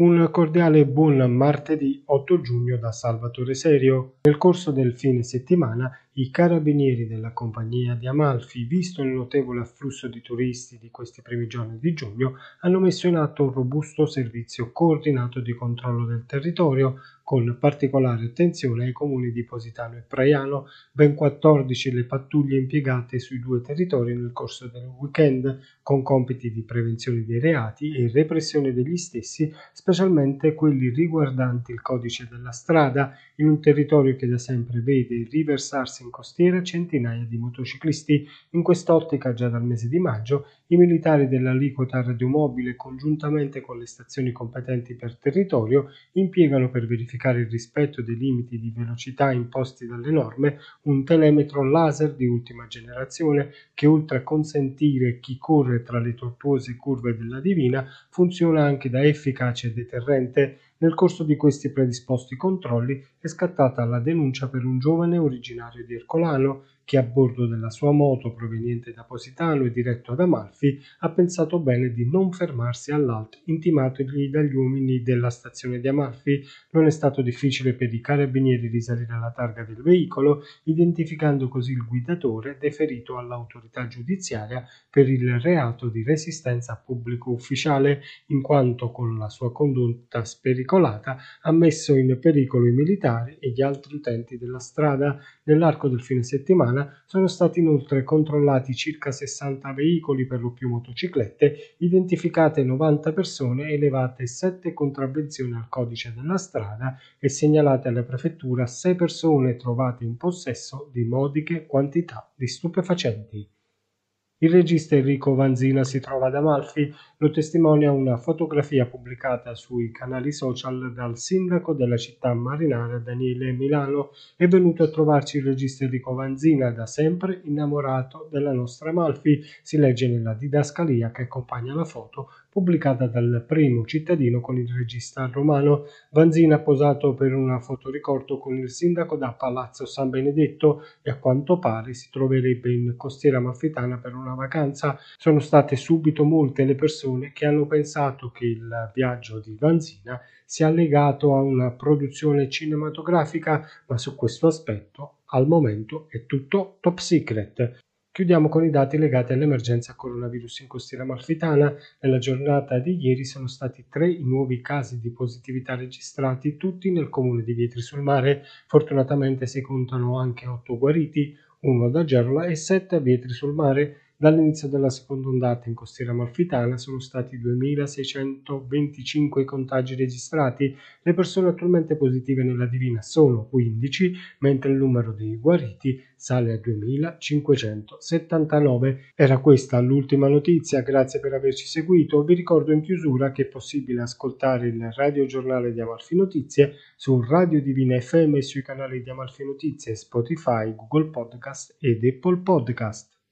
Un cordiale buon martedì 8 giugno da Salvatore Serio. Nel corso del fine settimana i carabinieri della compagnia di Amalfi, visto il notevole afflusso di turisti di questi primi giorni di giugno, hanno messo in atto un robusto servizio coordinato di controllo del territorio, con particolare attenzione ai comuni di Positano e Praiano, ben 14 le pattuglie impiegate sui due territori nel corso del weekend, con compiti di prevenzione dei reati e repressione degli stessi, specialmente quelli riguardanti il codice della strada, in un territorio che da sempre vede riversarsi in costiera centinaia di motociclisti. In quest'ottica, già dal mese di maggio, i militari dell'aliquota radiomobile, congiuntamente con le stazioni competenti per territorio, impiegano per verificare il rispetto dei limiti di velocità imposti dalle norme un telemetro laser di ultima generazione che, oltre a consentire chi corre tra le tortuose curve della Divina, funziona anche da efficace deterrente. Nel corso di questi predisposti controlli è scattata la denuncia per un giovane originario di circolano che a bordo della sua moto proveniente da Positano e diretto ad Amalfi ha pensato bene di non fermarsi all'alt intimatogli dagli uomini della stazione di Amalfi. Non è stato difficile per i carabinieri risalire alla targa del veicolo, identificando così il guidatore deferito all'autorità giudiziaria per il reato di resistenza pubblico ufficiale, in quanto con la sua condotta spericolata ha messo in pericolo i militari e gli altri utenti della strada. Nell'arco del fine settimana settimana sono stati inoltre controllati circa 60 veicoli per lo più motociclette, identificate 90 persone, elevate 7 contravvenzioni al codice della strada e segnalate alla prefettura 6 persone trovate in possesso di modiche quantità di stupefacenti. Il regista Enrico Vanzina si trova ad Amalfi, lo testimonia una fotografia pubblicata sui canali social dal sindaco della città marinara Daniele Milano. È venuto a trovarci il regista Enrico Vanzina, da sempre innamorato della nostra Amalfi, si legge nella didascalia che accompagna la foto pubblicata dal primo cittadino con il regista romano. Vanzina posato per una fotoricordo con il sindaco da Palazzo San Benedetto e a quanto pare si troverebbe in costiera amalfitana per una vacanza. Sono state subito molte le persone che hanno pensato che il viaggio di Vanzina sia legato a una produzione cinematografica, ma su questo aspetto al momento è tutto top secret. Chiudiamo con i dati legati all'emergenza coronavirus in costiera amalfitana. Nella giornata di ieri sono stati tre i nuovi casi di positività registrati, tutti nel comune di Vietri sul Mare. Fortunatamente si contano anche otto guariti, uno da Gerola e sette a Vietri sul Mare. Dall'inizio della seconda ondata in costiera amalfitana sono stati 2.625 contagi registrati, le persone attualmente positive nella Divina sono 15, mentre il numero dei guariti sale a 2.579. Era questa l'ultima notizia, grazie per averci seguito. Vi ricordo in chiusura che è possibile ascoltare il radiogiornale di Amalfi Notizie su Radio Divina FM e sui canali di Amalfi Notizie, Spotify, Google Podcast ed Apple Podcast.